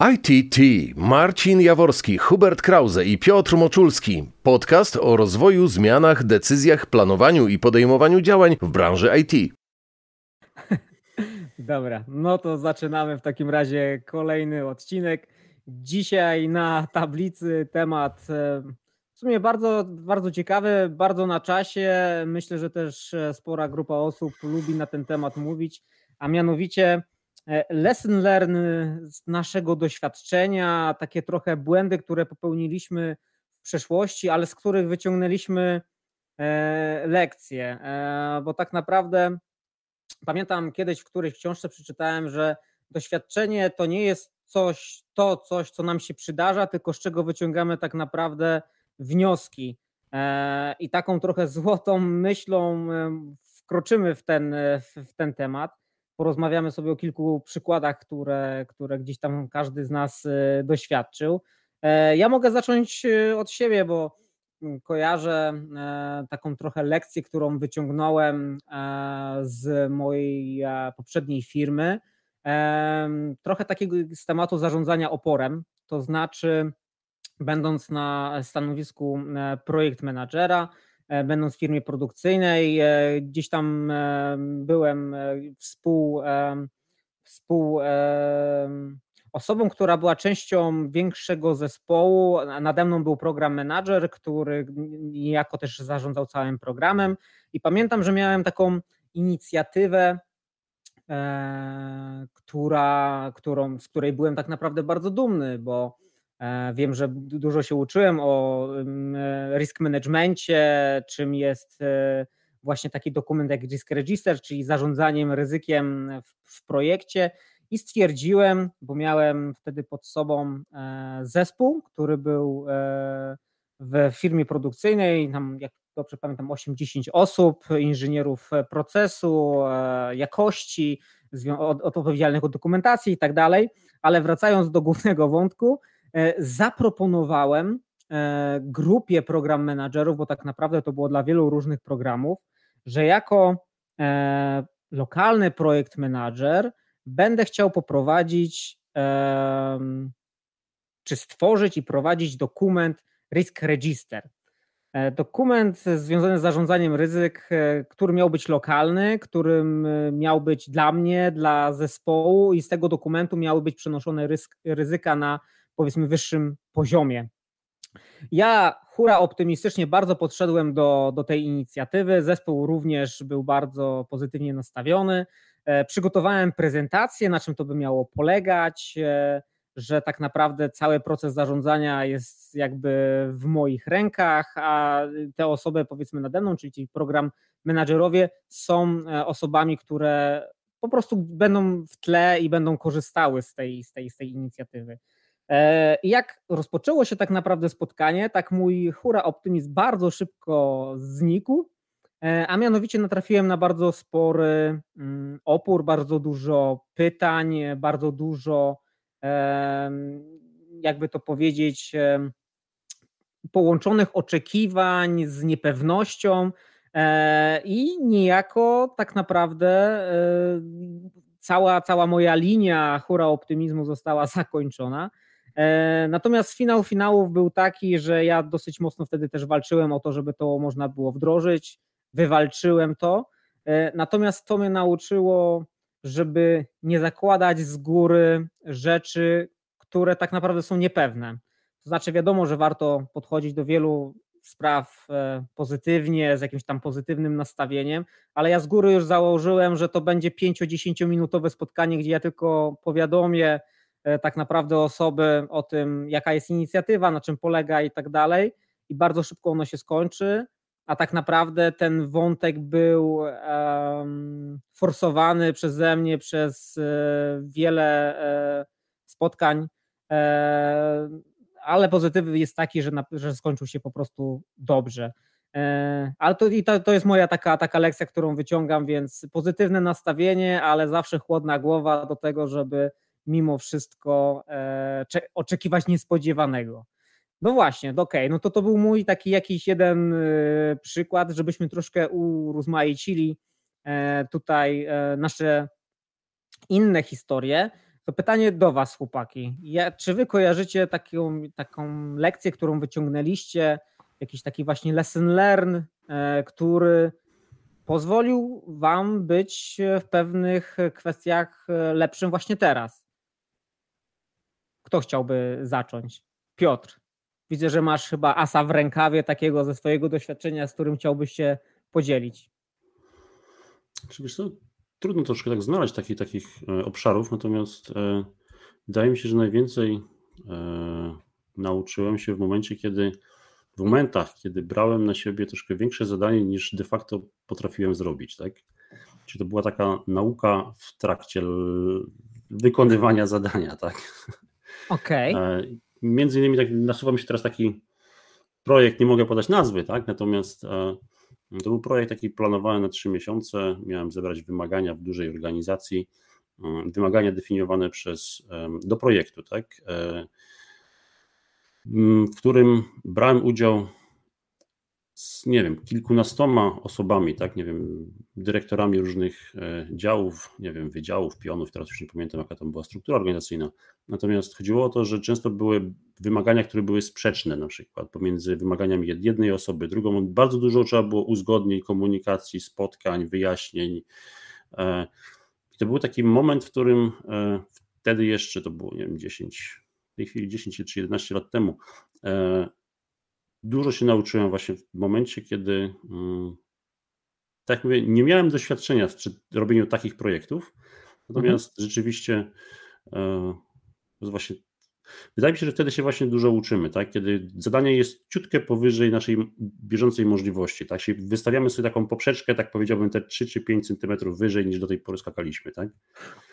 ITT Marcin Jaworski, Hubert Krause i Piotr Moczulski. Podcast o rozwoju, zmianach, decyzjach, planowaniu i podejmowaniu działań w branży IT. Dobra, no to zaczynamy w takim razie kolejny odcinek. Dzisiaj na tablicy temat e, w sumie bardzo, bardzo ciekawy, bardzo na czasie. Myślę, że też e, spora grupa osób lubi na ten temat mówić, a mianowicie lesson learn z naszego doświadczenia, takie trochę błędy, które popełniliśmy w przeszłości, ale z których wyciągnęliśmy e, lekcje, e, bo tak naprawdę pamiętam kiedyś w którejś książce przeczytałem, że doświadczenie to nie jest coś, to coś, co nam się przydarza, tylko z czego wyciągamy tak naprawdę wnioski. I taką trochę złotą myślą wkroczymy w ten, w ten temat porozmawiamy sobie o kilku przykładach, które, które gdzieś tam każdy z nas e, doświadczył. E, ja mogę zacząć e, od siebie, bo mm, kojarzę taką trochę lekcję, którą wyciągnąłem z mojej poprzedniej firmy. Trochę takiego z tematu zarządzania oporem, to znaczy, będąc na stanowisku projekt managera, E, będąc w firmie produkcyjnej. E, gdzieś tam e, byłem współ, współ osobą, która była częścią większego zespołu. Nade mną był program manager, który niejako też zarządzał całym programem. I pamiętam, że miałem taką inicjatywę, która, którą, z której byłem tak naprawdę bardzo dumny, bo E, wiem, że dużo się uczyłem o e, risk managemencie, czym jest e, właśnie taki dokument jak Risk Register, czyli zarządzaniem ryzykiem w, w projekcie. I stwierdziłem, bo miałem wtedy pod sobą zespół, który był w firmie produkcyjnej, tam jak dobrze pamiętam, 8-10 osób, inżynierów procesu, jakości, odpowiedzialnych od dokumentacji i tak dalej. Ale wracając do głównego wątku, E, zaproponowałem e, grupie program managerów, bo tak naprawdę to było dla wielu różnych programów, że jako e, lokalny projekt manager będę chciał poprowadzić czy stworzyć i prowadzić dokument Risk Register. Dokument związany z zarządzaniem ryzyk, który miał być lokalny, którym miał być dla mnie, dla zespołu i z tego dokumentu miały być przenoszone ryzyk, ryzyka na powiedzmy wyższym poziomie. Ja hura optymistycznie bardzo podszedłem do, do tej inicjatywy. Zespół również był bardzo pozytywnie nastawiony. E, przygotowałem prezentację, na czym to by miało polegać, e, że tak naprawdę cały proces zarządzania jest jakby w moich rękach, a te osoby powiedzmy nade mną, czyli ci program menadżerowie są e, osobami, które po prostu będą w tle i będą korzystały z tej, z tej, z tej inicjatywy. E, jak rozpoczęło się tak naprawdę spotkanie, tak mój hura optymizm bardzo szybko znikł, e, a mianowicie natrafiłem na bardzo spory mm, opór, bardzo dużo pytań, bardzo dużo, jakby to powiedzieć, połączonych oczekiwań z niepewnością e, i niejako tak naprawdę cała, cała moja linia hura optymizmu została zakończona. E, natomiast finał finałów był taki, że ja dosyć mocno wtedy też walczyłem o to, żeby to można było wdrożyć. Wywalczyłem to. E, natomiast to mnie nauczyło, żeby nie zakładać z góry rzeczy, które tak naprawdę są niepewne. To znaczy, wiadomo, że warto podchodzić do wielu spraw e, pozytywnie, z jakimś tam pozytywnym nastawieniem, ale ja z góry już założyłem, że to będzie 5-10 minutowe spotkanie, gdzie ja tylko powiadomię, tak naprawdę osoby o tym, jaka jest inicjatywa, na czym polega i tak dalej. I bardzo szybko ono się skończy, a tak naprawdę ten wątek był um, forsowany przeze mnie przez e, wiele e, spotkań, e, ale pozytywy jest taki, że, na, że skończył się po prostu dobrze. E, ale to, i to, to jest moja taka, taka lekcja, którą wyciągam, więc pozytywne nastawienie, ale zawsze chłodna głowa do tego, żeby mimo wszystko e, oczekiwać niespodziewanego. No właśnie, okej, okay, no to to był mój taki jakiś jeden e, przykład, żebyśmy troszkę urozmaicili e, tutaj nasze inne historie. To pytanie do Was, chłopaki. Ja, czy Wy kojarzycie taką, taką lekcję, którą wyciągnęliście, jakiś taki właśnie lesson learn, który pozwolił Wam być w pewnych kwestiach lepszym właśnie teraz? Kto chciałby zacząć? Piotr. Widzę, że masz chyba asa w rękawie takiego ze swojego doświadczenia, z którym chciałbyś się podzielić. Co, trudno troszkę tak znaleźć takich, takich e, obszarów, natomiast e, wydaje mi się, że najwięcej e, nauczyłem się w momencie, kiedy w momentach, kiedy brałem na siebie troszkę większe zadanie niż de facto potrafiłem zrobić, tak? Czyli to była taka nauka w trakcie wykonywania zadania, tak? Okej. Okay. Między innymi tak nasuwa mi się teraz taki projekt, nie mogę podać nazwy, tak? Natomiast to był projekt taki planowany na trzy miesiące. Miałem zebrać wymagania w dużej organizacji, mm, wymagania definiowane przez, do projektu, tak, e, w którym brałem udział z, nie wiem, kilkunastoma osobami, tak, nie wiem, dyrektorami różnych e, działów, nie wiem, wydziałów, pionów, teraz już nie pamiętam jaka tam była struktura organizacyjna, natomiast chodziło o to, że często były wymagania, które były sprzeczne na przykład pomiędzy wymaganiami jednej osoby, drugą, bardzo dużo trzeba było uzgodnień, komunikacji, spotkań, wyjaśnień. E, i to był taki moment, w którym e, wtedy jeszcze, to było, nie wiem, 10, w tej chwili 10 czy 11 lat temu, dużo się nauczyłem właśnie w momencie, kiedy, mm, tak jak mówię, nie miałem doświadczenia w robieniu takich projektów, natomiast mhm. rzeczywiście e, właśnie Wydaje mi się, że wtedy się właśnie dużo uczymy, tak? kiedy zadanie jest ciutkę powyżej naszej bieżącej możliwości. Tak? wystawiamy sobie taką poprzeczkę, tak powiedziałbym, te 3 czy 5 centymetrów wyżej niż do tej pory skakaliśmy. Tak?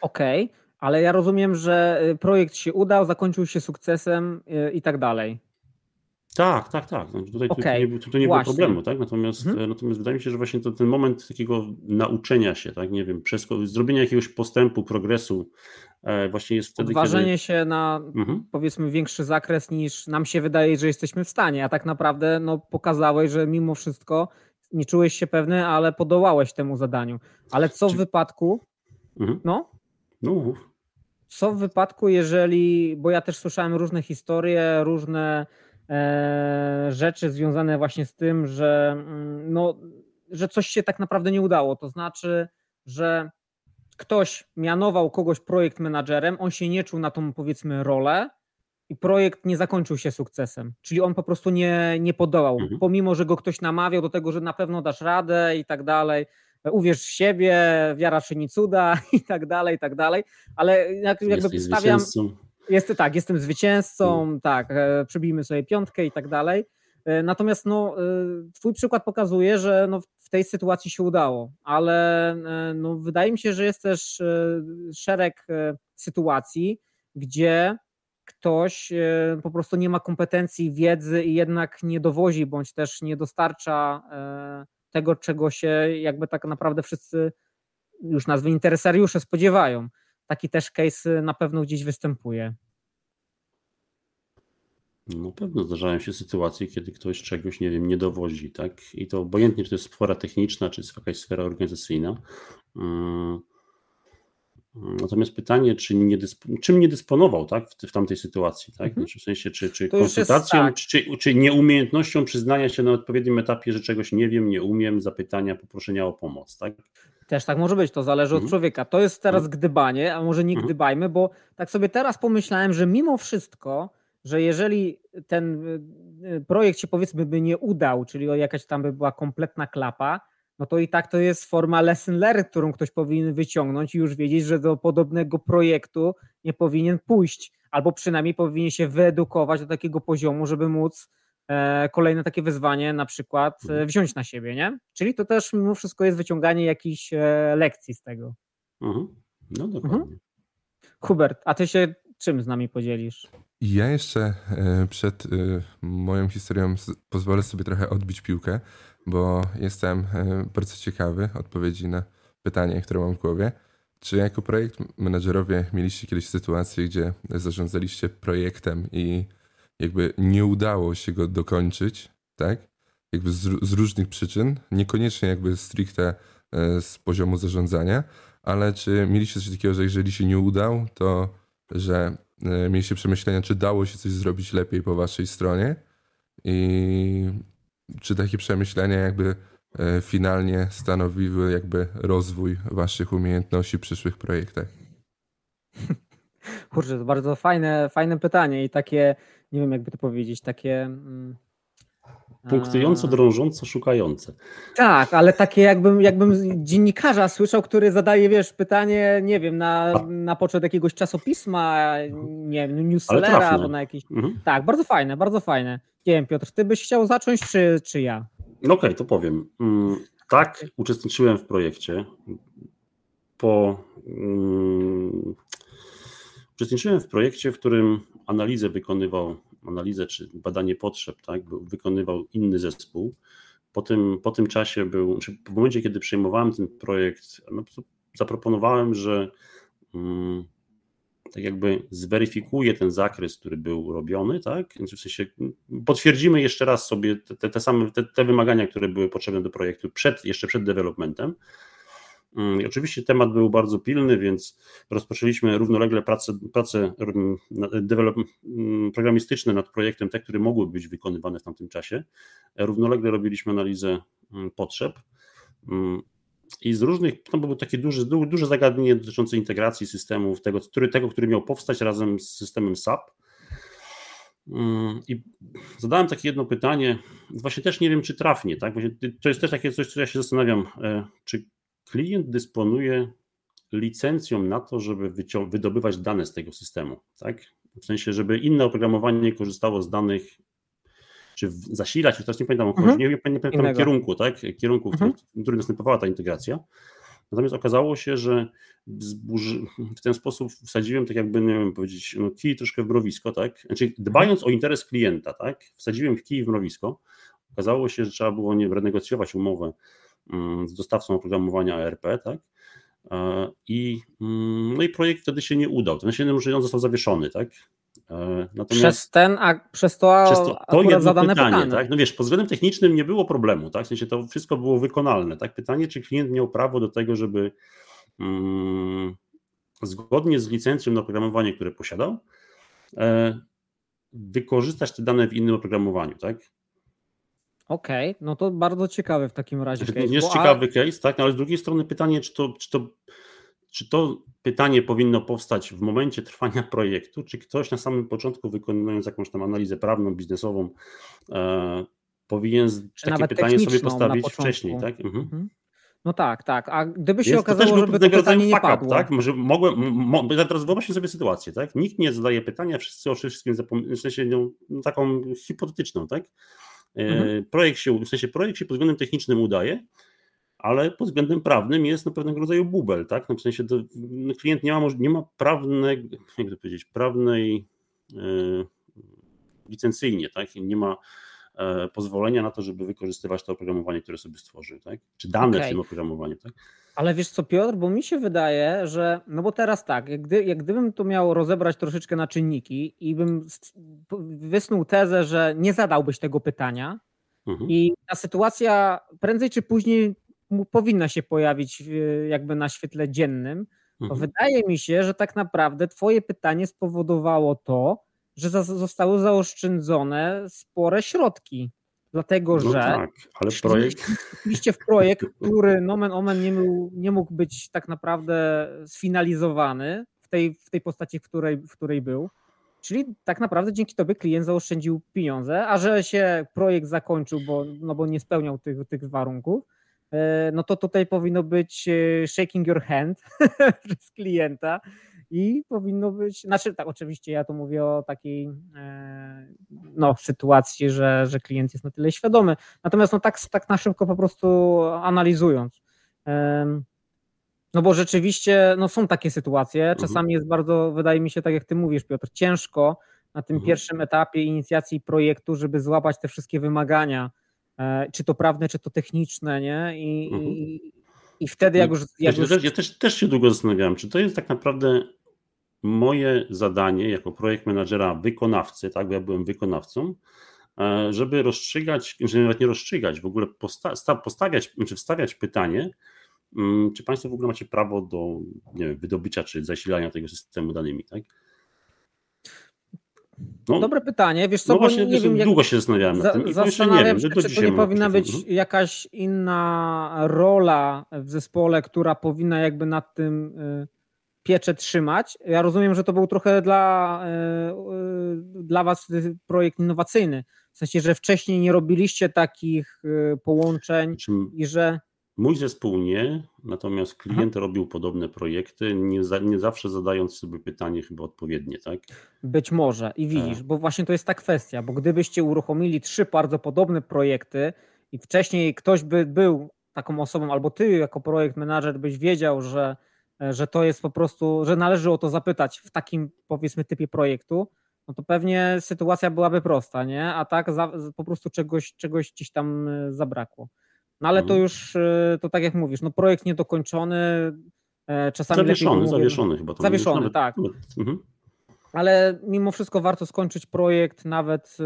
Okej, okay, ale ja rozumiem, że y, projekt się udał, zakończył się sukcesem y, i tak dalej. Tak, tak, tak. Znaczy tutaj, okay. tutaj, tutaj nie było problemu, tak? Natomiast, mhm. natomiast wydaje mi się, że właśnie to ten moment takiego nauczenia się, tak, nie wiem, przez zrobienia jakiegoś postępu, progresu e, właśnie jest wtedy, Odważenie kiedy... się na mhm. powiedzmy większy zakres niż nam się wydaje, że jesteśmy w stanie, a tak naprawdę no, pokazałeś, że mimo wszystko nie czułeś się pewny, ale podołałeś temu zadaniu. Ale co Czy... w wypadku, mhm. no? No. Co w wypadku, jeżeli, bo ja też słyszałem różne historie, różne E, rzeczy związane właśnie z tym, że, mm, no, że coś się tak naprawdę nie udało. To znaczy, że ktoś mianował kogoś projekt menadżerem, on się nie czuł na tą powiedzmy rolę i projekt nie zakończył się sukcesem. Czyli on po prostu nie, nie podołał, mhm. pomimo, że go ktoś namawiał do tego, że na pewno dasz radę i tak dalej. Uwierz w siebie, wiara czyni cuda i tak dalej, i tak dalej. Ale jak, jakby przedstawiam. Jest, tak, jestem zwycięzcą, mm. tak, e, przybijmy sobie piątkę i tak dalej. E, natomiast no, e, twój przykład pokazuje, że no, w tej sytuacji się udało, ale no, wydaje mi się, że jest też szereg sytuacji, gdzie ktoś po prostu nie ma kompetencji, wiedzy i jednak nie dowozi, bądź też nie dostarcza tego, czego się jakby tak naprawdę wszyscy już nazwy interesariusze spodziewają taki też case na pewno gdzieś występuje. No pewno zdarzają się sytuacje, kiedy ktoś czegoś, nie wiem, nie dowozi, tak? I to obojętnie, czy to jest sfera techniczna, czy jest jakaś sfera organizacyjna. Mm. Natomiast pytanie, czy nie dysp- czym nie dysponował tak, w, w tamtej sytuacji, tak? Mhm. Znaczy w sensie, czy, czy konsultacją, tak. czy, czy nieumiejętnością przyznania się na odpowiednim etapie, że czegoś nie wiem, nie umiem, zapytania, poproszenia o pomoc, tak? Też tak może być, to zależy mhm. od człowieka. To jest teraz mhm. gdybanie, a może nie mhm. gdybajmy, bo tak sobie teraz pomyślałem, że mimo wszystko, że jeżeli ten y, y, projekt się powiedzmy by nie udał, czyli jakaś tam by była kompletna klapa, no to i tak to jest forma lesson learned, którą ktoś powinien wyciągnąć i już wiedzieć, że do podobnego projektu nie powinien pójść, albo przynajmniej powinien się wyedukować do takiego poziomu, żeby móc E, kolejne takie wyzwanie na przykład e, mhm. wziąć na siebie, nie? Czyli to też mimo wszystko jest wyciąganie jakichś e, lekcji z tego. Mhm. No dokładnie. Mhm. Hubert, a ty się czym z nami podzielisz? Ja jeszcze przed moją historią pozwolę sobie trochę odbić piłkę, bo jestem bardzo ciekawy odpowiedzi na pytanie, które mam w głowie. Czy jako projekt menedżerowie mieliście kiedyś sytuację, gdzie zarządzaliście projektem i jakby nie udało się go dokończyć, tak? Jakby z, z różnych przyczyn, niekoniecznie jakby stricte e, z poziomu zarządzania, ale czy mieliście coś takiego, że jeżeli się nie udał, to że e, mieliście przemyślenia, czy dało się coś zrobić lepiej po waszej stronie i czy takie przemyślenia jakby e, finalnie stanowiły jakby rozwój waszych umiejętności w przyszłych projektach? Kurczę, to bardzo fajne, fajne pytanie i takie, nie wiem jakby to powiedzieć, takie... Mm, Punktująco, drążąco, szukające. Tak, ale takie jakbym, jakbym dziennikarza słyszał, który zadaje, wiesz, pytanie, nie wiem, na, na poczet jakiegoś czasopisma, nie wiem, newslettera albo na jakiś... Mhm. Tak, bardzo fajne, bardzo fajne. Nie wiem, Piotr, ty byś chciał zacząć, czy, czy ja? No okej, okay, to powiem. Mm, tak, uczestniczyłem w projekcie. Po... Mm, uczestniczyłem w projekcie, w którym analizę wykonywał analizę czy badanie potrzeb, tak, wykonywał inny zespół. Po tym, po tym czasie był, czy w momencie, kiedy przejmowałem ten projekt, no, zaproponowałem, że um, tak jakby zweryfikuję ten zakres, który był robiony, tak? Więc w sensie potwierdzimy jeszcze raz sobie te, te same te, te wymagania, które były potrzebne do projektu przed, jeszcze przed developmentem. Mm, I oczywiście temat był bardzo pilny, więc rozpoczęliśmy równolegle prace, prace develop, mm, programistyczne nad projektem, te, które mogły być wykonywane w tamtym czasie. Równolegle robiliśmy analizę mm, potrzeb. I z różnych, to było takie duże, duże zagadnienie dotyczące integracji systemów, tego, który, tego, który miał powstać razem z systemem SAP. I zadałem takie jedno pytanie, właśnie też nie wiem, czy trafnie, tak? To jest też takie coś, co ja się zastanawiam, e, czy klient dysponuje licencją na to, żeby wydobywać dane z tego systemu, tak? W sensie, żeby inne oprogramowanie korzystało z danych, czy zasilać, teraz nie pamiętam, mhm. nie, nie, pamiętam kierunku, tak? Kierunku, mhm. w którym następowała ta integracja. Natomiast okazało się, że w ten sposób wsadziłem, tak jakby, nie wiem, powiedzieć, no, kij troszkę w mrowisko, tak? Znaczy, dbając o interes klienta, tak? Wsadziłem kij w mrowisko. Okazało się, że trzeba było nie renegocjować umowę z dostawcą oprogramowania ARP, tak? E, I, mm, no i projekt wtedy się nie udał. Ten się że on został zawieszony, tak? E, natomiast przez ten, a przez to, przez to, to jedno zadane pytanie, pytanie, tak? No wiesz, pod względem technicznym nie było problemu, tak? W sensie to wszystko było wykonalne, tak? Pytanie, czy klient miał prawo do tego, żeby mm, zgodnie z licencją na oprogramowanie, które posiadał, e, wykorzystać te dane w innym oprogramowaniu, tak? Okej, okay, no to bardzo ciekawy w takim razie case. Jest ciekawy a... case, tak, no ale z drugiej strony pytanie, czy to, czy to czy to pytanie powinno powstać w momencie trwania projektu, czy ktoś na samym początku, wykonując jakąś tam analizę prawną, biznesową, e, powinien czy takie pytanie sobie postawić wcześniej, tak? Mhm. Mhm. No tak, tak. A gdyby się Jest okazało, że to pytanie nie padło. Tak? Może mogłem, mo, teraz wyobraźmy sobie sytuację, tak? Nikt nie zadaje pytania, wszyscy o wszystkim zapomnieli, w sensie no, taką hipotetyczną, tak? Mhm. E, projekt się, w sensie projekt się pod względem technicznym udaje, ale pod względem prawnym jest no pewnego rodzaju bubel, tak? No w sensie no klient nie ma, nie ma prawnej, jak to powiedzieć, prawnej e, licencyjnie, tak? Nie ma e, pozwolenia na to, żeby wykorzystywać to oprogramowanie, które sobie stworzył, tak? Czy dane okay. w tym oprogramowaniu, tak? Ale wiesz co, Piotr, bo mi się wydaje, że no bo teraz tak, jak, gdy, jak gdybym to miał rozebrać troszeczkę na czynniki i bym wysnuł tezę, że nie zadałbyś tego pytania mhm. i ta sytuacja prędzej czy później powinna się pojawić jakby na świetle dziennym, to mhm. wydaje mi się, że tak naprawdę twoje pytanie spowodowało to, że zostały zaoszczędzone spore środki Dlatego, no że tak, ale projekt... Oczywiście w projekt, który nomen omen nie, mógł, nie mógł być tak naprawdę sfinalizowany w tej, w tej postaci, w której, w której był. Czyli tak naprawdę dzięki tobie klient zaoszczędził pieniądze, a że się projekt zakończył, bo, no bo nie spełniał tych, tych warunków, e, no to tutaj powinno być e, shaking your hand przez klienta i powinno być, znaczy tak, oczywiście ja tu mówię o takiej e, no, sytuacji, że, że klient jest na tyle świadomy, natomiast no tak, tak na szybko po prostu analizując, no bo rzeczywiście no są takie sytuacje, mhm. czasami jest bardzo, wydaje mi się, tak jak ty mówisz Piotr, ciężko na tym mhm. pierwszym etapie inicjacji projektu, żeby złapać te wszystkie wymagania, e, czy to prawne, czy to techniczne, nie? I, mhm. i, i wtedy jak no, już... Jak ja, już... Też, ja też, też się długo zastanawiałem, czy to jest tak naprawdę moje zadanie jako projekt menadżera wykonawcy, tak, bo ja byłem wykonawcą, e, żeby rozstrzygać, żeby nawet nie rozstrzygać, w ogóle posta postawiać, czy wstawiać pytanie, mm, czy Państwo w ogóle macie prawo do nie wiem, wydobycia czy zasilania tego systemu danymi, tak? No, Dobre pytanie. Wiesz co, no właśnie, nie wiem, długo się zastanawiałem nad tym i zastanawiam nie wiem, się, czy to nie powinna być mhm. jakaś inna rola w zespole, która powinna jakby nad tym y, pieczę trzymać. Ja rozumiem, że to był trochę dla, y, y, dla was projekt innowacyjny. W sensie, że wcześniej nie robiliście takich połączeń i że Mój zespół nie, natomiast klient Aha. robił podobne projekty, nie, za, nie, zawsze zadając sobie pytanie chyba odpowiednie, tak? Być może i widzisz, bo właśnie to jest ta kwestia, bo gdybyście uruchomili trzy bardzo podobne projekty i wcześniej ktoś by był taką osobą, albo ty jako projekt manager byś wiedział, że, że to jest po prostu, że należy o to zapytać w takim powiedzmy typie projektu, no to pewnie sytuacja byłaby prosta, nie? A tak za, po prostu czegoś, czegoś gdzieś tam e, zabrakło. No ale to mhm. już, y, to tak jak mówisz, no projekt niedokończony, e, czasami Zawieszony, lepiej zawieszony chyba. To zawieszony, nawet, tak. Mhm. Ale mimo wszystko warto skończyć projekt nawet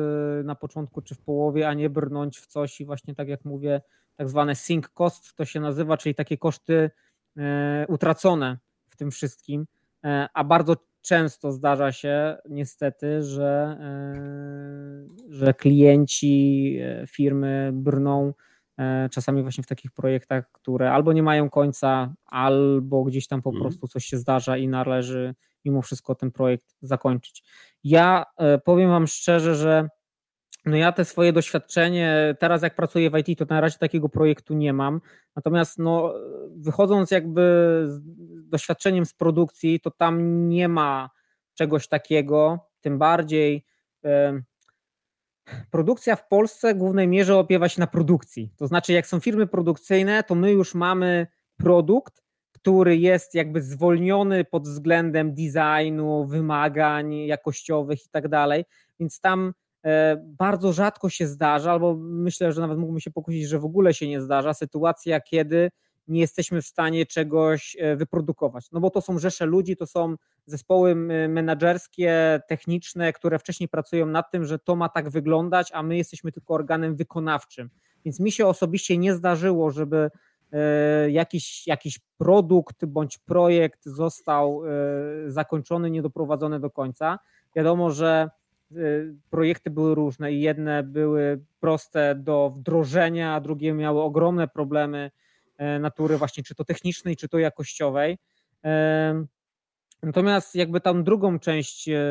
na początku czy w połowie, a nie brnąć w coś i właśnie tak jak mówię, tak zwane sink cost to się nazywa, czyli takie koszty e, utracone w tym wszystkim, e, a bardzo często zdarza się niestety, że, że klienci firmy brną E, czasami właśnie w takich projektach, które albo nie mają końca, albo gdzieś tam po mhm. prostu coś się zdarza i należy mimo wszystko ten projekt zakończyć. Ja e, powiem Wam szczerze, że no ja te swoje doświadczenie, teraz jak pracuję w IT, to na razie takiego projektu nie mam. Natomiast no, wychodząc jakby z doświadczeniem z produkcji, to tam nie ma czegoś takiego, tym bardziej produkcja w Polsce w głównej mierze opiewa się na produkcji. To znaczy, jak są firmy produkcyjne, to my już mamy produkt, który jest jakby zwolniony pod względem designu, wymagań jakościowych i tak dalej, więc tam bardzo rzadko się zdarza, albo myślę, że nawet mógłbym się pokusić, że w ogóle się nie zdarza, sytuacja, kiedy nie jesteśmy w stanie czegoś e, wyprodukować. No bo to są rzesze ludzi, to są zespoły menedżerskie, techniczne, które wcześniej pracują nad tym, że to ma tak wyglądać, a my jesteśmy tylko organem wykonawczym. Więc mi się osobiście nie zdarzyło, żeby e, jakiś, jakiś produkt bądź projekt został e, zakończony, niedoprowadzony do końca. Wiadomo, że projekty były różne i jedne były proste do wdrożenia, a drugie miały ogromne problemy E, natury właśnie czy to technicznej, czy to jakościowej. E, natomiast jakby tam drugą część e,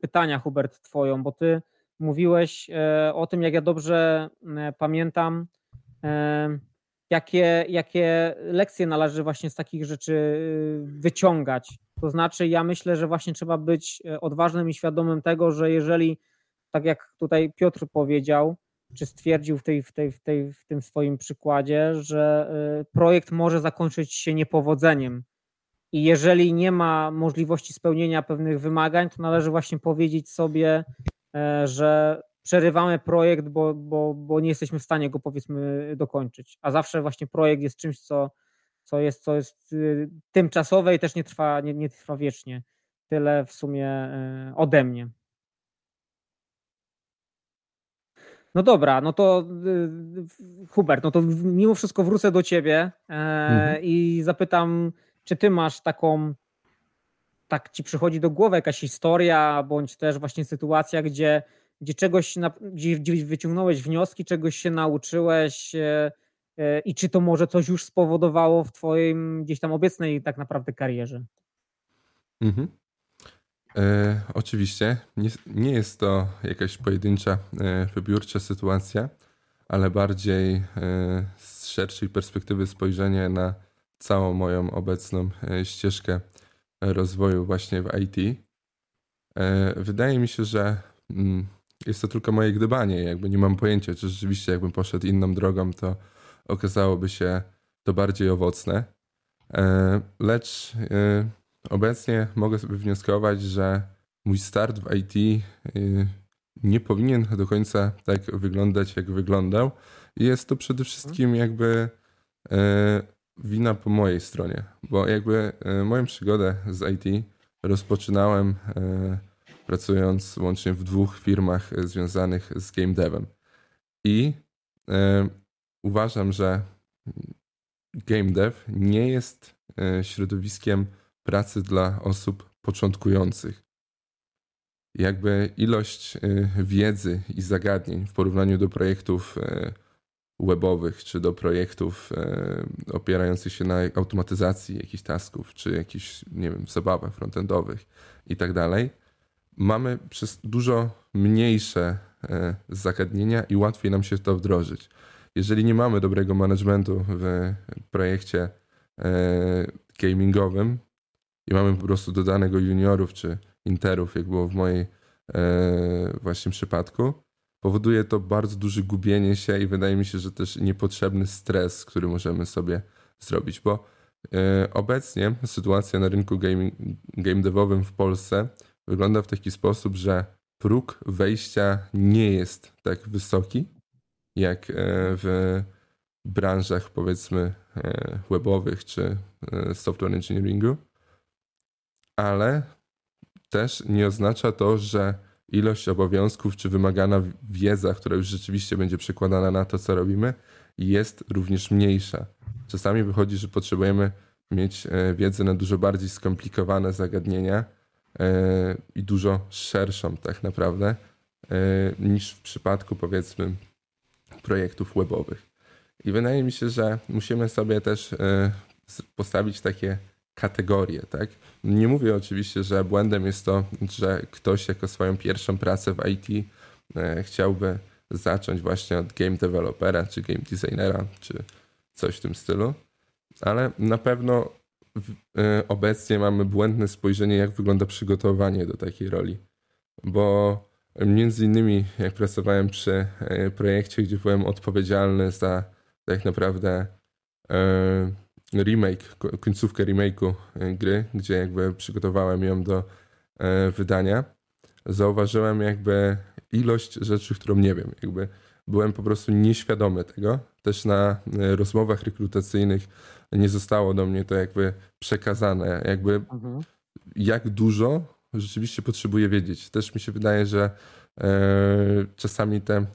pytania, Hubert, twoją, bo ty mówiłeś o tym, jak ja dobrze pamiętam, jakie, jakie lekcje należy właśnie z takich rzeczy wyciągać. To znaczy, ja myślę, że właśnie trzeba być odważnym i świadomym tego, że jeżeli, tak jak tutaj Piotr powiedział, czy stwierdził w, tej, w, tej, w, tej, w tym swoim przykładzie, że y, projekt może zakończyć się niepowodzeniem. I jeżeli nie ma możliwości spełnienia pewnych wymagań, to należy właśnie powiedzieć sobie, e, że przerywamy projekt, bo, bo, bo nie jesteśmy w stanie go powiedzmy dokończyć. A zawsze właśnie projekt jest czymś, co, co, jest, co jest y, tymczasowe i też nie trwa, nie, nie trwa wiecznie. Tyle w sumie e, ode mnie. No dobra, no to y, Hubert, no to mimo wszystko wrócę do ciebie e, mhm. i zapytam, czy ty masz taką, tak ci przychodzi do głowy jakaś historia, bądź też właśnie sytuacja, gdzie, gdzie czegoś, gdzie, wyciągnąłeś wnioski, czegoś się nauczyłeś e, i czy to może coś już spowodowało w twoim gdzieś tam obecnej tak naprawdę karierze? Mhm. E, oczywiście nie, nie, jest to jakaś pojedyncza, e, wybiórcza sytuacja, ale bardziej e, z szerszej perspektywy spojrzenie na całą moją obecną e, ścieżkę rozwoju właśnie w IT. E, wydaje mi się, że mm, jest to tylko moje gdybanie, jakby nie mam pojęcia, czy rzeczywiście jakbym poszedł inną drogą, to okazałoby się to bardziej owocne. E, lecz Obecnie mogę sobie wnioskować, że mój start w IT y, nie powinien do końca tak wyglądać, jak wyglądał. Jest to przede wszystkim jakby wina po mojej stronie, bo jakby moją przygodę z IT rozpoczynałem pracując łącznie w dwóch firmach związanych z game devem. I uważam, że game dev nie jest środowiskiem pracy dla osób początkujących. jakby ilość y, wiedzy i zagadnień w porównaniu do projektów y, webowych, czy do projektów opierających się na automatyzacji jakichś tasków, czy jakichś, nie wiem, zabawach frontendowych i tak dalej, mamy przez dużo mniejsze zagadnienia i łatwiej nam się to wdrożyć. Jeżeli nie mamy dobrego managementu w projekcie gamingowym i mamy po prostu dodanego juniorów czy interów, jak było w mojej e, właśnie przypadku, powoduje to bardzo duże gubienie się i wydaje mi się, że też niepotrzebny stres, który możemy sobie zrobić, bo e, obecnie sytuacja na rynku gaming, game devowym w Polsce wygląda w taki sposób, że próg wejścia nie jest tak wysoki jak e, w branżach powiedzmy webowych czy software engineeringu, ale też nie oznacza to, że ilość obowiązków czy wymagana wiedza, która już rzeczywiście będzie przekładana na to, co robimy, jest również mniejsza. Czasami wychodzi, że potrzebujemy mieć e, wiedzę na dużo bardziej skomplikowane zagadnienia e, i dużo szerszą, tak naprawdę, e, niż w przypadku powiedzmy projektów webowych. I wydaje mi się, że musimy sobie też postawić takie kategorie, tak? Nie mówię oczywiście, że błędem jest to, że ktoś jako swoją pierwszą pracę w IT e, chciałby zacząć właśnie od game developera, czy game designera, czy coś w tym stylu, ale na pewno e, obecnie mamy błędne spojrzenie, jak wygląda przygotowanie do takiej roli, bo między innymi jak pracowałem przy e, projekcie, gdzie byłem odpowiedzialny za tak naprawdę remake, końcówkę remake'u e, gry, gdzie jakby przygotowałem ją do e, wydania, zauważyłem jakby ilość rzeczy, którą nie wiem. Jakby byłem po prostu nieświadomy tego. Też na e, rozmowach rekrutacyjnych nie zostało do mnie to jakby przekazane, jakby mhm. jak dużo rzeczywiście potrzebuję wiedzieć. Też mi się wydaje, że czasami te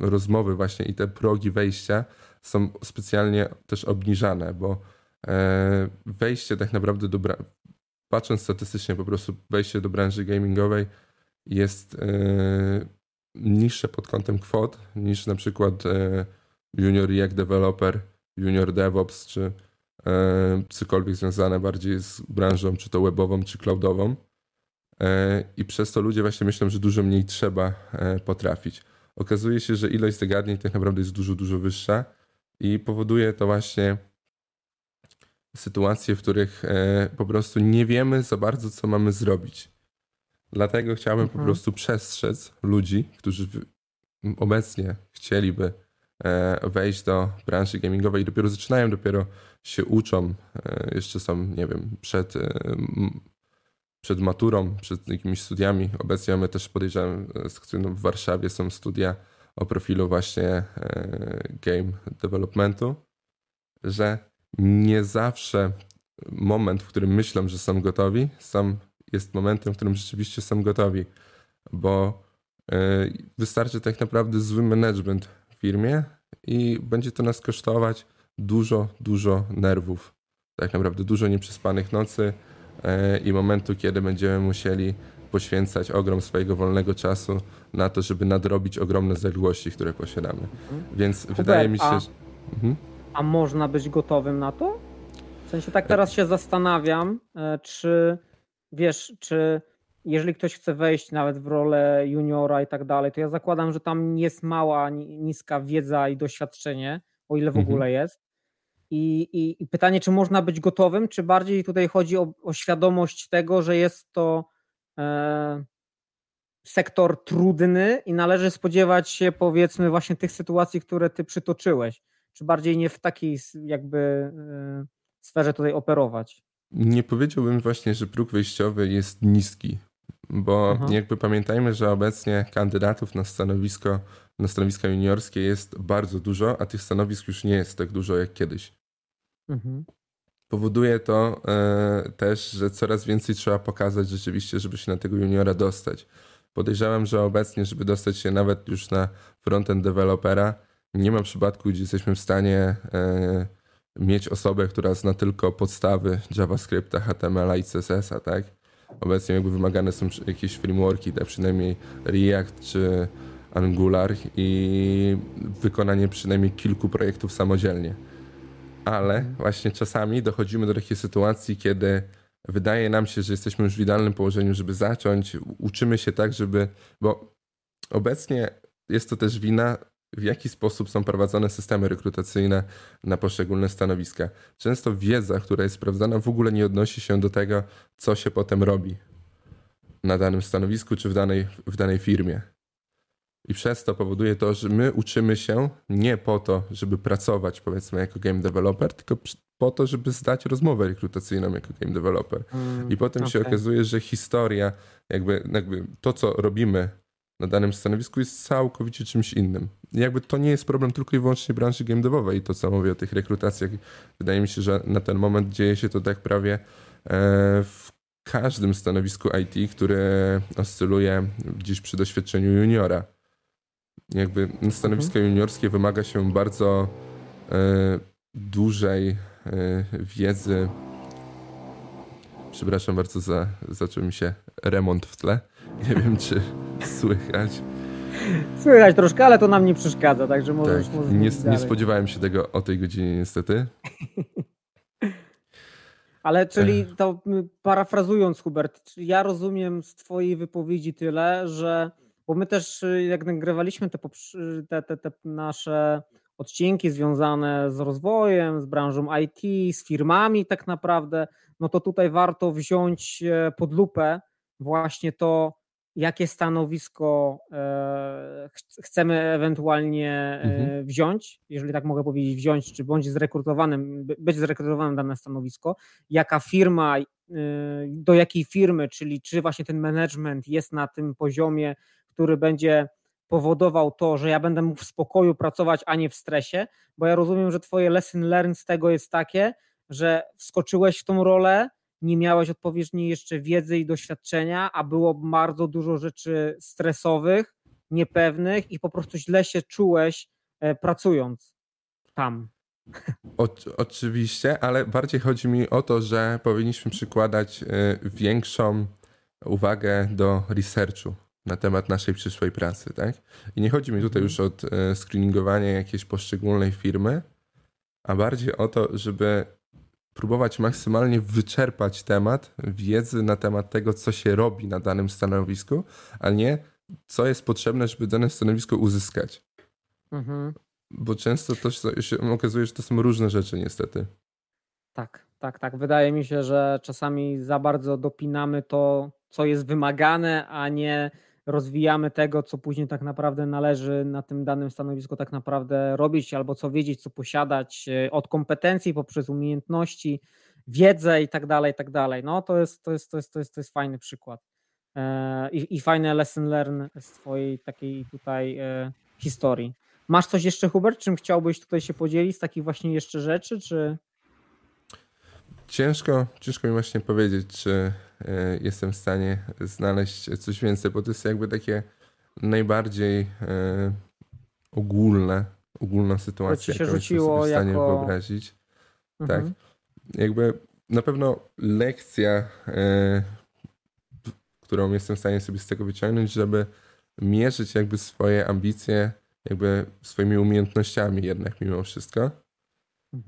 rozmowy właśnie i te progi wejścia są specjalnie też obniżane, bo e, wejście tak naprawdę do branży, patrząc statystycznie po prostu wejście do branży gamingowej jest e, niższe pod kątem kwot niż na przykład e, junior React developer, junior DevOps czy cokolwiek związane bardziej z branżą, czy to webową, czy cloudową. I przez to ludzie właśnie myślą, że dużo mniej trzeba potrafić. Okazuje się, że ilość zagadnień tak naprawdę jest dużo, dużo wyższa i powoduje to właśnie sytuacje, w których e, po prostu nie wiemy za bardzo, co mamy zrobić. Dlatego chciałbym mhm. po prostu przestrzec ludzi, którzy obecnie chcieliby e, wejść do branży gamingowej i dopiero zaczynają, dopiero się uczą, e, jeszcze są, nie wiem, przed, przed maturą, przed jakimiś studiami. Obecnie mamy też, podejrzewam, w Warszawie są studia o profilu właśnie e, game developmentu, że nie zawsze moment, w którym myślą, że są gotowi, sam jest momentem, w którym rzeczywiście są gotowi, bo e, wystarczy tak naprawdę zły management w firmie i będzie to nas kosztować dużo, dużo nerwów. Tak naprawdę dużo nieprzespanych nocy e, i momentu, kiedy będziemy musieli poświęcać ogrom swojego wolnego czasu na to, żeby nadrobić ogromne zaległości, które posiadamy. Mhm. Więc Hubert, wydaje mi się, a, że... Mhm. A można być gotowym na to? W sensie tak teraz się zastanawiam, e, czy wiesz, czy jeżeli ktoś chce wejść nawet w rolę juniora i tak dalej, to ja zakładam, że tam jest mała, niska wiedza i doświadczenie, o ile w mhm. ogóle jest. I, i, I, pytanie, czy można być gotowym, czy bardziej tutaj chodzi o, o świadomość tego, że jest to E, sektor trudny i należy spodziewać się powiedzmy właśnie tych sytuacji, które ty przytoczyłeś, czy bardziej nie w takiej jakby e, sferze tutaj operować? Nie powiedziałbym właśnie, że próg wyjściowy jest niski, bo Aha. jakby pamiętajmy, że obecnie kandydatów na stanowisko, na stanowiska juniorskie jest bardzo dużo, a tych stanowisk już nie jest tak dużo jak kiedyś. Mhm. Powoduje to e, też, że coraz więcej trzeba pokazać rzeczywiście, żeby się na tego juniora dostać. Podejrzewam, że obecnie, żeby dostać się nawet już na frontend dewelopera, nie ma przypadku, gdzie jesteśmy w stanie e, mieć osobę, która zna tylko podstawy JavaScripta, HTML i CSS-a, tak? Obecnie jakby wymagane są jakieś frameworki, tak przynajmniej React czy Angular i wykonanie przynajmniej kilku projektów samodzielnie. Ale właśnie czasami dochodzimy do takiej sytuacji, kiedy wydaje nam się, że jesteśmy już w idealnym położeniu, żeby zacząć. Uczymy się tak, żeby. Bo obecnie jest to też wina, w jaki sposób są prowadzone systemy rekrutacyjne na poszczególne stanowiska. Często wiedza, która jest sprawdzana, w ogóle nie odnosi się do tego, co się potem robi na danym stanowisku czy w danej, w danej firmie. I przez to powoduje to, że my uczymy się nie po to, żeby pracować powiedzmy jako game developer, tylko po to, żeby zdać rozmowę rekrutacyjną jako game developer. Mm, I potem okay. się okazuje, że historia, jakby, jakby to, co robimy na danym stanowisku jest całkowicie czymś innym. Jakby to nie jest problem tylko i wyłącznie branży game devowej, to co mówię o tych rekrutacjach. Wydaje mi się, że na ten moment dzieje się to tak prawie e, w każdym stanowisku IT, które oscyluje gdzieś przy doświadczeniu juniora. Jakby stanowisko mhm. juniorskie wymaga się bardzo e, dużej e, wiedzy. Przepraszam bardzo, za, zaczął mi się remont w tle. Nie wiem, czy słychać. Słychać troszkę, ale to nam nie przeszkadza, także możesz, tak. możesz nie, nie spodziewałem się tego o tej godzinie niestety. Ale czyli to parafrazując, Hubert, ja rozumiem z Twojej wypowiedzi tyle, że bo my też y, jak nagrywaliśmy te, te, te, te nasze odcinki związane z rozwojem, z branżą IT, z firmami tak naprawdę, no to tutaj warto wziąć e, pod lupę właśnie to, jakie stanowisko e, chcemy ewentualnie e, mhm. wziąć, jeżeli tak mogę powiedzieć, wziąć, czy bądź zrekrutowanym, być zrekrutowanym dane stanowisko, jaka firma, do jakiej firmy, czyli czy właśnie ten management jest na tym poziomie, który będzie powodował to, że ja będę mógł w spokoju pracować, a nie w stresie, bo ja rozumiem, że twoje lesson learned z tego jest takie, że wskoczyłeś w tą rolę, nie miałeś odpowiedniej jeszcze wiedzy i doświadczenia, a było bardzo dużo rzeczy stresowych, niepewnych i po prostu źle się czułeś e, pracując tam. O, oczywiście, ale bardziej chodzi mi o to, że powinniśmy przykładać e, większą uwagę do researchu na temat naszej przyszłej pracy, tak? I nie chodzi mi tutaj mhm. już o e, screeningowanie jakiejś poszczególnej firmy, a bardziej o to, żeby próbować maksymalnie wyczerpać temat wiedzy na temat tego, co się robi na danym stanowisku, a nie co jest potrzebne, żeby dane stanowisko uzyskać. Mhm. Bo często to się okazuje, że to są różne rzeczy, niestety. Tak, tak, tak. Wydaje mi się, że czasami za bardzo dopinamy to, co jest wymagane, a nie rozwijamy tego, co później tak naprawdę należy na tym danym stanowisku tak naprawdę robić, albo co wiedzieć, co posiadać e, od kompetencji poprzez umiejętności, wiedzę i tak dalej, i tak dalej. No to jest, to jest, to jest, to jest, to jest fajny przykład. E, I, i fajne lesson learn z twojej takiej tutaj e, historii. Masz coś jeszcze, Hubert, czym chciałbyś tutaj się podzielić z takich właśnie jeszcze rzeczy, czy... Ciężko, ciężko mi właśnie powiedzieć, czy jestem w stanie znaleźć coś więcej, bo to jest jakby takie najbardziej e, ogólne, ogólna sytuacja, jaką się sobie w stanie jako... wyobrazić. Mhm. Tak. Jakby na pewno lekcja, e, którą jestem w stanie sobie z tego wyciągnąć, żeby mierzyć jakby swoje ambicje, jakby swoimi umiejętnościami jednak mimo wszystko.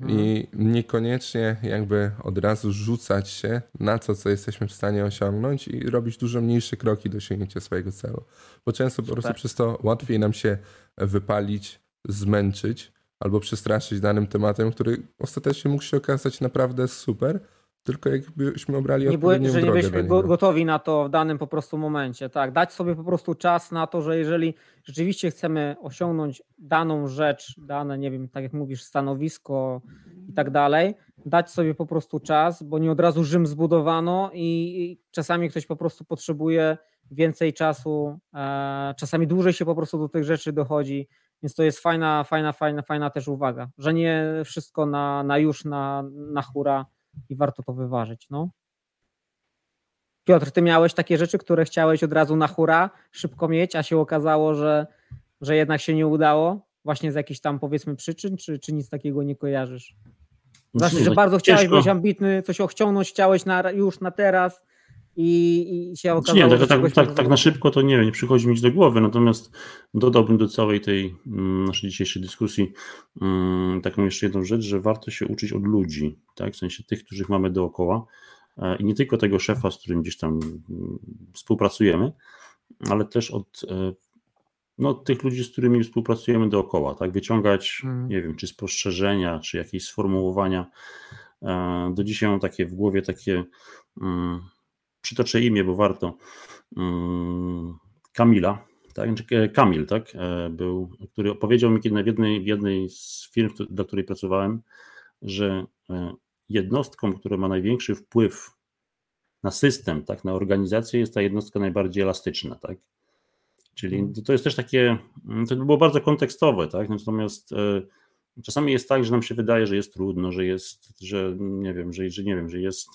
I niekoniecznie jakby od razu rzucać się na to, co jesteśmy w stanie osiągnąć i robić dużo mniejsze kroki do osiągnięcia swojego celu. Bo często Super. po prostu przez to łatwiej nam się wypalić, zmęczyć albo przestraszyć danym tematem, który ostatecznie mógł się okazać naprawdę super, tylko jakbyśmy obrali nie były, że nie byliśmy gotowi na to w danym po prostu momencie. Tak, dać sobie po prostu czas na to, że jeżeli rzeczywiście chcemy osiągnąć daną rzecz, dane, nie wiem, tak jak mówisz, stanowisko i tak dalej, dać sobie po prostu czas, bo nie od razu Rzym zbudowano i czasami ktoś po prostu potrzebuje więcej czasu, e, czasami dłużej się po prostu do tych rzeczy dochodzi, więc to jest fajna, fajna, fajna, fajna też uwaga, że nie wszystko na, na już, na, na hura i warto to wyważyć. No. Piotr, ty miałeś takie rzeczy, które chciałeś od razu na hura szybko mieć, a się okazało, że, że jednak się nie udało? Właśnie z jakichś tam powiedzmy przyczyn, czy, czy nic takiego nie kojarzysz? Znaczy, że bardzo chciałeś być ambitny, coś osiągnąć chciałeś na, już na teraz, i, i się Znaczy okazało, nie, że tak, tak, tak, tak na szybko to nie wiem, nie przychodzi mi nic do głowy, natomiast dodałbym do całej tej mm, naszej dzisiejszej dyskusji mm, taką jeszcze jedną rzecz, że warto się uczyć od ludzi, tak? w sensie tych, których mamy dookoła e, i nie tylko tego szefa, z którym gdzieś tam mm, współpracujemy, ale też od e, no, tych ludzi, z którymi współpracujemy dookoła, tak? Wyciągać, Mhm. nie wiem, czy spostrzeżenia, czy jakieś sformułowania. E, Do dzisiaj mam takie w głowie takie, przytoczę imię, bo warto, mm, Kamila, tak? Znaczy, e, Kamil, tak? E, Był, który opowiedział mi kiedy w jednej, w jednej z firm, dla której pracowałem, że e, jednostką, która ma największy wpływ na system, tak, na organizację, jest ta jednostka najbardziej elastyczna, tak? Czyli to- to jest też takie, to było bardzo kontekstowe, tak? Natomiast czasami jest tak, że nam się wydaje, że jest trudno, że jest, że nie wiem, że, że nie wiem, że jest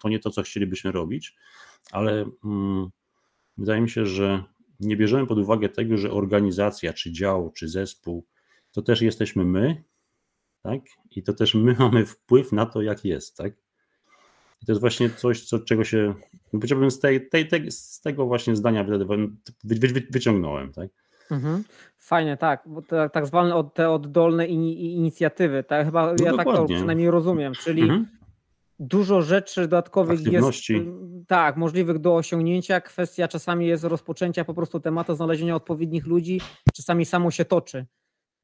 to nie to, co chcielibyśmy robić, ale mm, wydaje mi się, że nie bierzemy pod uwagę tego, że organizacja, czy dział, czy zespół, to też jesteśmy my, tak? I to też my mamy wpływ na to, jak jest, tak? I to jest właśnie coś, co, czego się, powiedziałbym, z, tej, tej, tej, z tego właśnie zdania wy, wy, wy, wyciągnąłem, tak? Mhm. Fajnie, tak, bo te, tak zwane od, te oddolne ini, inicjatywy, tak chyba No ja tak to dokładnie. przynajmniej rozumiem, czyli Mhm. dużo rzeczy dodatkowych jest Aktywności. tak, możliwych do osiągnięcia. Kwestia czasami jest rozpoczęcia po prostu tematu, znalezienia odpowiednich ludzi, czasami samo się toczy.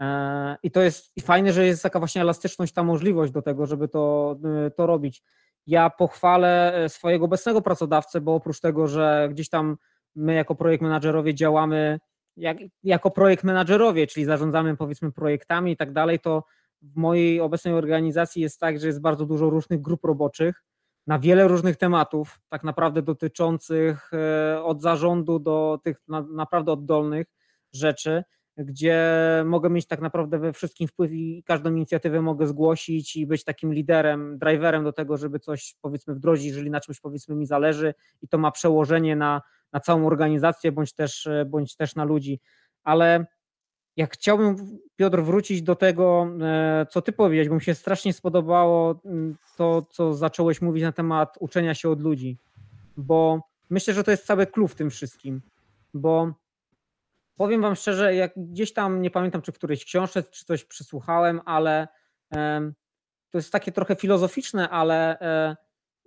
E, I to jest i fajne, że jest taka właśnie elastyczność, ta możliwość do tego, żeby to, y, to robić. Ja pochwalę e, swojego obecnego pracodawcę, bo oprócz tego, że gdzieś tam my jako projekt menadżerowie działamy jak, jako projekt menadżerowie, czyli zarządzamy powiedzmy projektami i tak dalej, to w mojej obecnej organizacji jest tak, że jest bardzo dużo różnych grup roboczych na wiele różnych tematów, tak naprawdę dotyczących e, od zarządu do tych na, naprawdę oddolnych rzeczy, gdzie mogę mieć tak naprawdę we wszystkim wpływ i każdą inicjatywę mogę zgłosić i być takim liderem, driverem do tego, żeby coś powiedzmy wdrożyć, jeżeli na czymś powiedzmy mi zależy i to ma przełożenie na, na całą organizację bądź też, e, bądź też na ludzi. Ale jak chciałbym, Piotr, wrócić do tego, e, co ty powiedziałeś, bo mi się strasznie spodobało mm, to, co zacząłeś mówić na temat uczenia się od ludzi, bo myślę, że to jest cały clue w tym wszystkim, bo powiem wam szczerze, jak gdzieś tam, nie pamiętam czy w którejś książce, czy coś przysłuchałem, ale to jest takie trochę filozoficzne, ale e,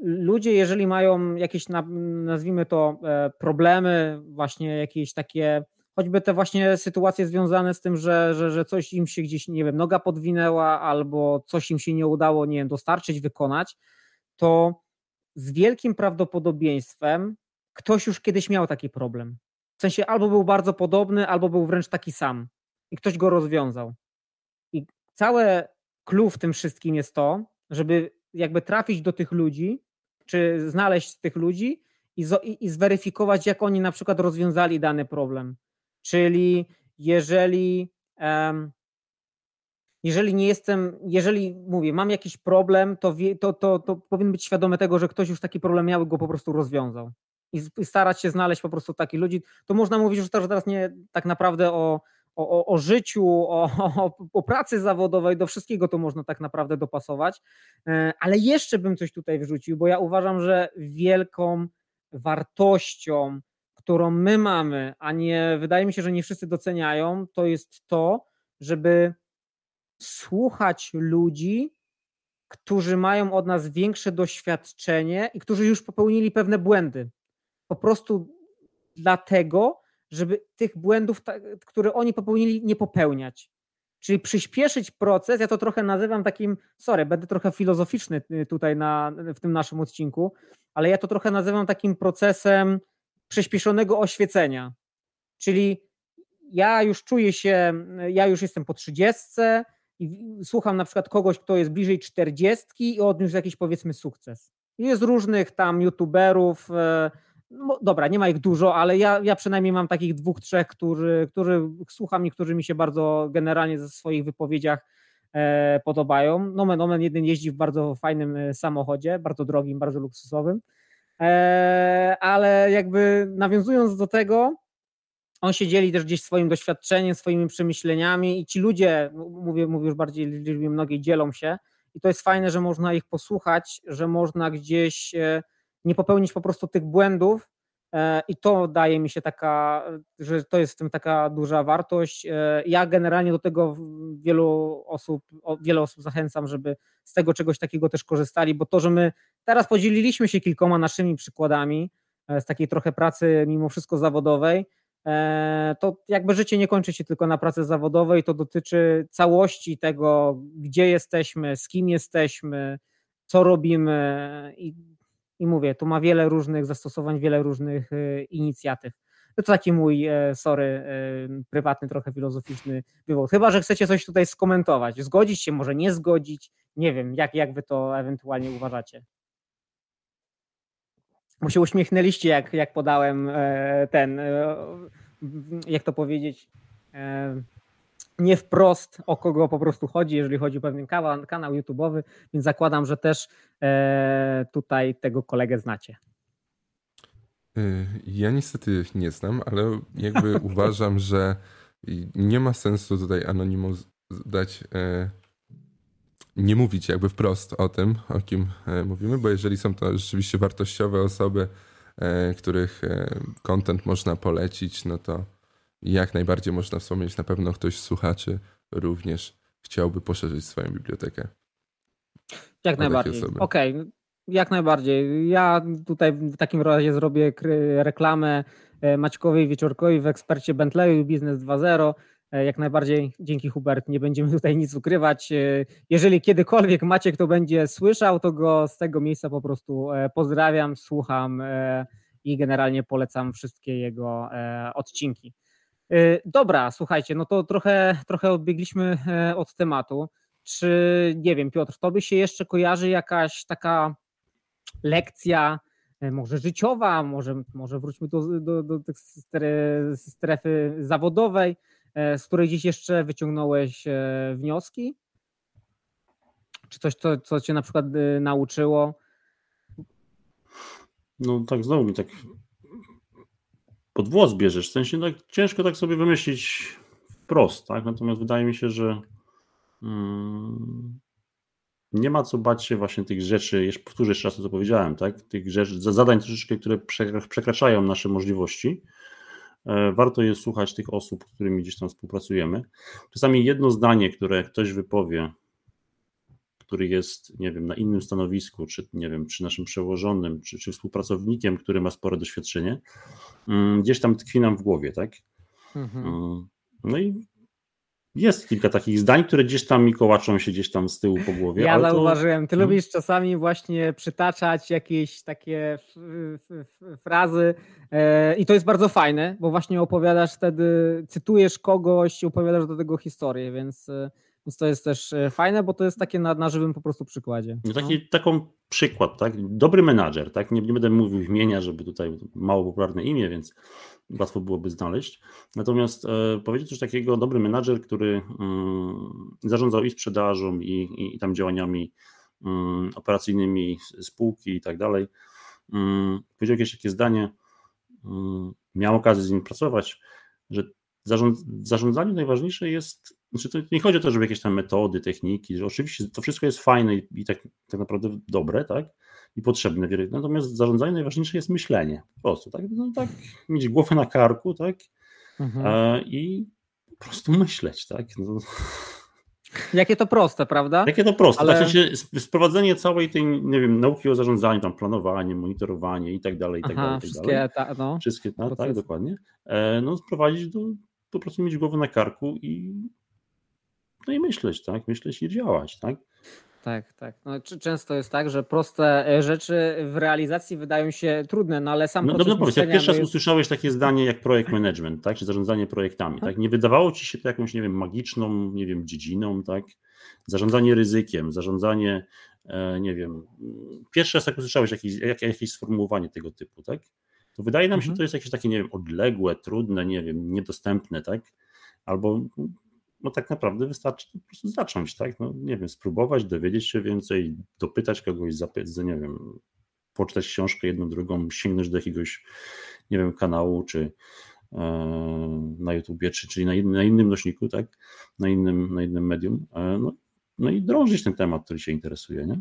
ludzie, jeżeli mają jakieś, na- nazwijmy to, e, problemy, właśnie jakieś takie, choćby te właśnie sytuacje związane z tym, że, że, że coś im się gdzieś, nie wiem, noga podwinęła albo coś im się nie udało, nie wiem, dostarczyć, wykonać, to z wielkim prawdopodobieństwem ktoś już kiedyś miał taki problem. W sensie albo był bardzo podobny, albo był wręcz taki sam i ktoś go rozwiązał. I całe clue w tym wszystkim jest to, żeby jakby trafić do tych ludzi, czy znaleźć tych ludzi i, i, i zweryfikować, jak oni na przykład rozwiązali dany problem. Czyli jeżeli, em, jeżeli nie jestem, jeżeli mówię, mam jakiś problem, to, wie, to, to, to powinien być świadomy tego, że ktoś już taki problem miał i go po prostu rozwiązał. I, starać się znaleźć po prostu takich ludzi. To można mówić już teraz nie tak naprawdę o, o, o, o życiu, o, o, pracy zawodowej, do wszystkiego to można tak naprawdę dopasować. E, Ale jeszcze bym coś tutaj wrzucił, bo ja uważam, że wielką wartością, którą my mamy, a nie wydaje mi się, że nie wszyscy doceniają, to jest to, żeby słuchać ludzi, którzy mają od nas większe doświadczenie i którzy już popełnili pewne błędy. Po prostu dlatego, żeby tych błędów, które oni popełnili, nie popełniać. Czyli przyspieszyć proces, ja to trochę nazywam takim, sorry, będę trochę filozoficzny y, tutaj na, w tym naszym odcinku, ale ja to trochę nazywam takim procesem przyspieszonego oświecenia. Czyli ja już czuję się, ja już jestem po 30 i słucham na przykład kogoś, kto jest bliżej 40 i odniósł jakiś powiedzmy sukces. Jest różnych tam youtuberów, e, no, dobra, nie ma ich dużo, ale ja, ja przynajmniej mam takich dwóch, trzech, którzy, którzy słucham i którzy mi się bardzo generalnie ze swoich wypowiedziach e, podobają. Nomen omen, jeden jeździ w bardzo fajnym e, samochodzie, bardzo drogim, bardzo luksusowym, e, ale jakby nawiązując do tego, on się dzieli też gdzieś swoim doświadczeniem, swoimi przemyśleniami i ci ludzie, mówię, mówię już bardziej liczbie mnogiej, dzielą się i to jest fajne, że można ich posłuchać, że można gdzieś e, nie popełnić po prostu tych błędów, E, I to daje mi się taka, że to jest w tym taka duża wartość. E, ja generalnie do tego wielu osób, wiele osób zachęcam, żeby z tego czegoś takiego też korzystali, bo to, że my teraz podzieliliśmy się kilkoma naszymi przykładami e, z takiej trochę pracy mimo wszystko zawodowej, to jakby życie nie kończy się tylko na pracy zawodowej, to dotyczy całości tego, gdzie jesteśmy, z kim jesteśmy, co robimy i i mówię, tu ma wiele różnych zastosowań, wiele różnych e, inicjatyw. To taki mój, e, sorry, e, prywatny, trochę filozoficzny wywód. Chyba, że chcecie coś tutaj skomentować, zgodzić się, może nie zgodzić. Nie wiem, jak, jak wy to ewentualnie uważacie. Bo się uśmiechnęliście, jak, jak podałem ten, jak to powiedzieć, nie wprost o kogo po prostu chodzi, jeżeli chodzi o pewien kanał, kanał YouTube'owy, więc zakładam, że też e, tutaj tego kolegę znacie. Y, ja niestety nie znam, ale jakby uważam, że nie ma sensu tutaj anonimom dać, e, nie mówić jakby wprost o tym, o kim e, mówimy, bo jeżeli są to rzeczywiście wartościowe osoby, których content można polecić, no to jak najbardziej można wspomnieć, na pewno ktoś z słuchaczy również chciałby poszerzyć swoją bibliotekę. Jak najbardziej. Okej, okay. jak najbardziej. Ja tutaj w takim razie zrobię reklamę e, Maćkowi Wieczorkowi w ekspercie Bentleyu Business 2.0. E, jak najbardziej dzięki Hubert, nie będziemy tutaj nic ukrywać. E, jeżeli kiedykolwiek Maciek to będzie słyszał, to go z tego miejsca po prostu pozdrawiam, słucham i generalnie polecam wszystkie jego odcinki. Y, dobra, słuchajcie, no to trochę, trochę odbiegliśmy e, od tematu. Czy, nie wiem, Piotr, tobie się jeszcze kojarzy jakaś taka lekcja, e, może życiowa, może, może wróćmy do, do, do strefy zawodowej, e, z której gdzieś jeszcze wyciągnąłeś wnioski? Czy coś, co, co cię na przykład nauczyło? No tak, znowu mi tak pod włos bierzesz. W sensie tak ciężko tak sobie wymyślić wprost, tak? Natomiast wydaje mi się, że mm, nie ma co bać się właśnie tych rzeczy, jeszcze powtórzę jeszcze raz to, co powiedziałem, tak? Tych rzeczy, zadań troszeczkę, które przekraczają nasze możliwości. E, warto jest słuchać tych osób, z którymi gdzieś tam współpracujemy. Czasami jedno zdanie, które ktoś wypowie, który jest, nie wiem, na innym stanowisku, czy nie wiem, czy naszym przełożonym, czy, czy współpracownikiem, który ma spore doświadczenie, mm, gdzieś tam tkwi nam w głowie, tak? Mhm. Mm, no i jest kilka takich zdań, które gdzieś tam mi kołaczą się gdzieś tam z tyłu po głowie. Ja zauważyłem. Ty hmm. lubisz czasami właśnie przytaczać jakieś takie frazy e, i to jest bardzo fajne, bo właśnie opowiadasz wtedy, cytujesz kogoś i opowiadasz do tego historię, więc e, więc to jest też e, fajne, bo to jest takie na, na żywym po prostu przykładzie. No taki, no. Taką przykład, tak? Dobry menadżer, tak? Nie, nie będę mówił imienia, żeby tutaj mało popularne imię, więc łatwo byłoby znaleźć. Natomiast e, powiedzieć coś takiego, dobry menadżer, który mm, zarządzał i sprzedażą, i, i, i tam działaniami mm, operacyjnymi spółki i tak dalej, mm, powiedział jakieś takie zdanie, mm, miał okazję z nim pracować, że zarząd, zarządzaniu najważniejsze jest znaczy to nie chodzi o to, żeby jakieś tam metody, techniki, że oczywiście to wszystko jest fajne i, i tak, tak naprawdę dobre, tak? I potrzebne. Natomiast zarządzanie najważniejsze jest myślenie. Po prostu, tak? No, tak mieć głowę na karku, tak? Mhm. E, I po prostu myśleć, tak? No. Jakie to proste, prawda? Jakie to proste. Ale... Tak, w sensie sprowadzenie całej tej, nie wiem, nauki o zarządzaniu, tam planowanie, monitorowanie i tak dalej, i tak Aha, dalej. wszystkie, dalej. Ta, no, wszystkie, no, tak, dokładnie. E, no, sprowadzić do, po prostu mieć głowę na karku i no i myśleć, tak? Myśleć i działać, tak? Tak, tak. No, często jest tak, że proste e, rzeczy w realizacji wydają się trudne, no ale sam no, proces No, powiedz, jak pierwszy raz jest... usłyszałeś takie zdanie jak projekt management, tak? Czy zarządzanie projektami, tak? Nie wydawało ci się to jakąś, nie wiem, magiczną, nie wiem, dziedziną, tak? Zarządzanie ryzykiem, zarządzanie, e, nie wiem, pierwszy raz jak usłyszałeś jakieś, jak, jakieś sformułowanie tego typu, tak? To wydaje nam się, mhm. że to jest jakieś takie, nie wiem, odległe, trudne, nie wiem, niedostępne, tak? Albo no tak naprawdę wystarczy po prostu zacząć, tak? No nie wiem, spróbować, dowiedzieć się więcej, dopytać kogoś, zapytać, nie wiem, poczytać książkę jedną, drugą, sięgnąć do jakiegoś, nie wiem, kanału, czy e, na YouTubie, czy, czyli na, na innym nośniku, tak? Na innym, na innym medium, e, no, no i drążyć ten temat, który się interesuje, nie?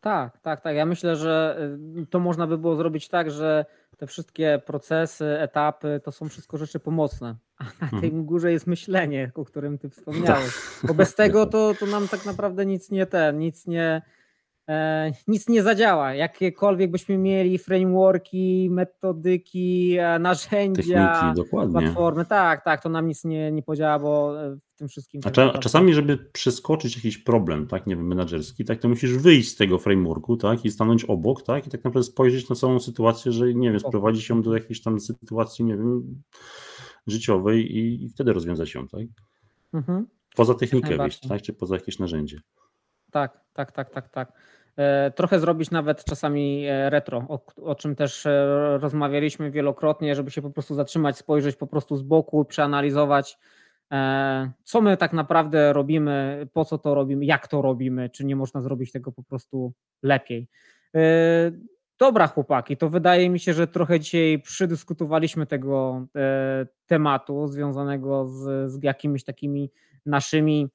Tak, tak, tak. Ja myślę, że y, to można by było zrobić tak, że te wszystkie procesy, etapy to są wszystko rzeczy pomocne. A na tej Mhm. górze jest myślenie, o którym ty wspomniałeś. Bo bez tego to, to nam tak naprawdę nic nie ten, nic nie, nic nie zadziała. Jakiekolwiek byśmy mieli frameworki, metodyki, e, narzędzia, Techniki, dokładnie. platformy, tak, tak, to nam nic nie, nie podziała, bo e, w tym wszystkim. A, tak cza, a naprawdę- czasami, żeby przeskoczyć jakiś problem, tak, nie wiem, menedżerski, tak, to musisz wyjść z tego frameworku, tak, i stanąć obok, tak, i tak naprawdę spojrzeć na całą sytuację, że, nie wiem, sprowadzić ją do jakiejś tam sytuacji, nie wiem, życiowej i, i wtedy rozwiązać ją, tak. Mhm. Poza technikę wyjść, tak, czy poza jakieś narzędzie. Tak, tak, tak, tak, tak. E, Trochę zrobić nawet czasami e, retro, o, o czym też e, rozmawialiśmy wielokrotnie, żeby się po prostu zatrzymać, spojrzeć po prostu z boku, przeanalizować, co my tak naprawdę robimy, po co to robimy, jak to robimy, czy nie można zrobić tego po prostu lepiej. Dobra, chłopaki, to wydaje mi się, że trochę dzisiaj przydyskutowaliśmy tego tematu związanego z, z jakimiś takimi naszymi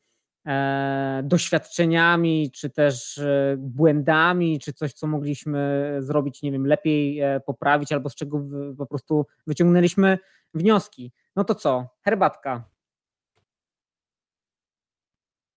doświadczeniami, czy też e, błędami, czy coś, co mogliśmy zrobić, nie wiem, lepiej e, poprawić, albo z czego po prostu wyciągnęliśmy wnioski. No to co? Herbatka.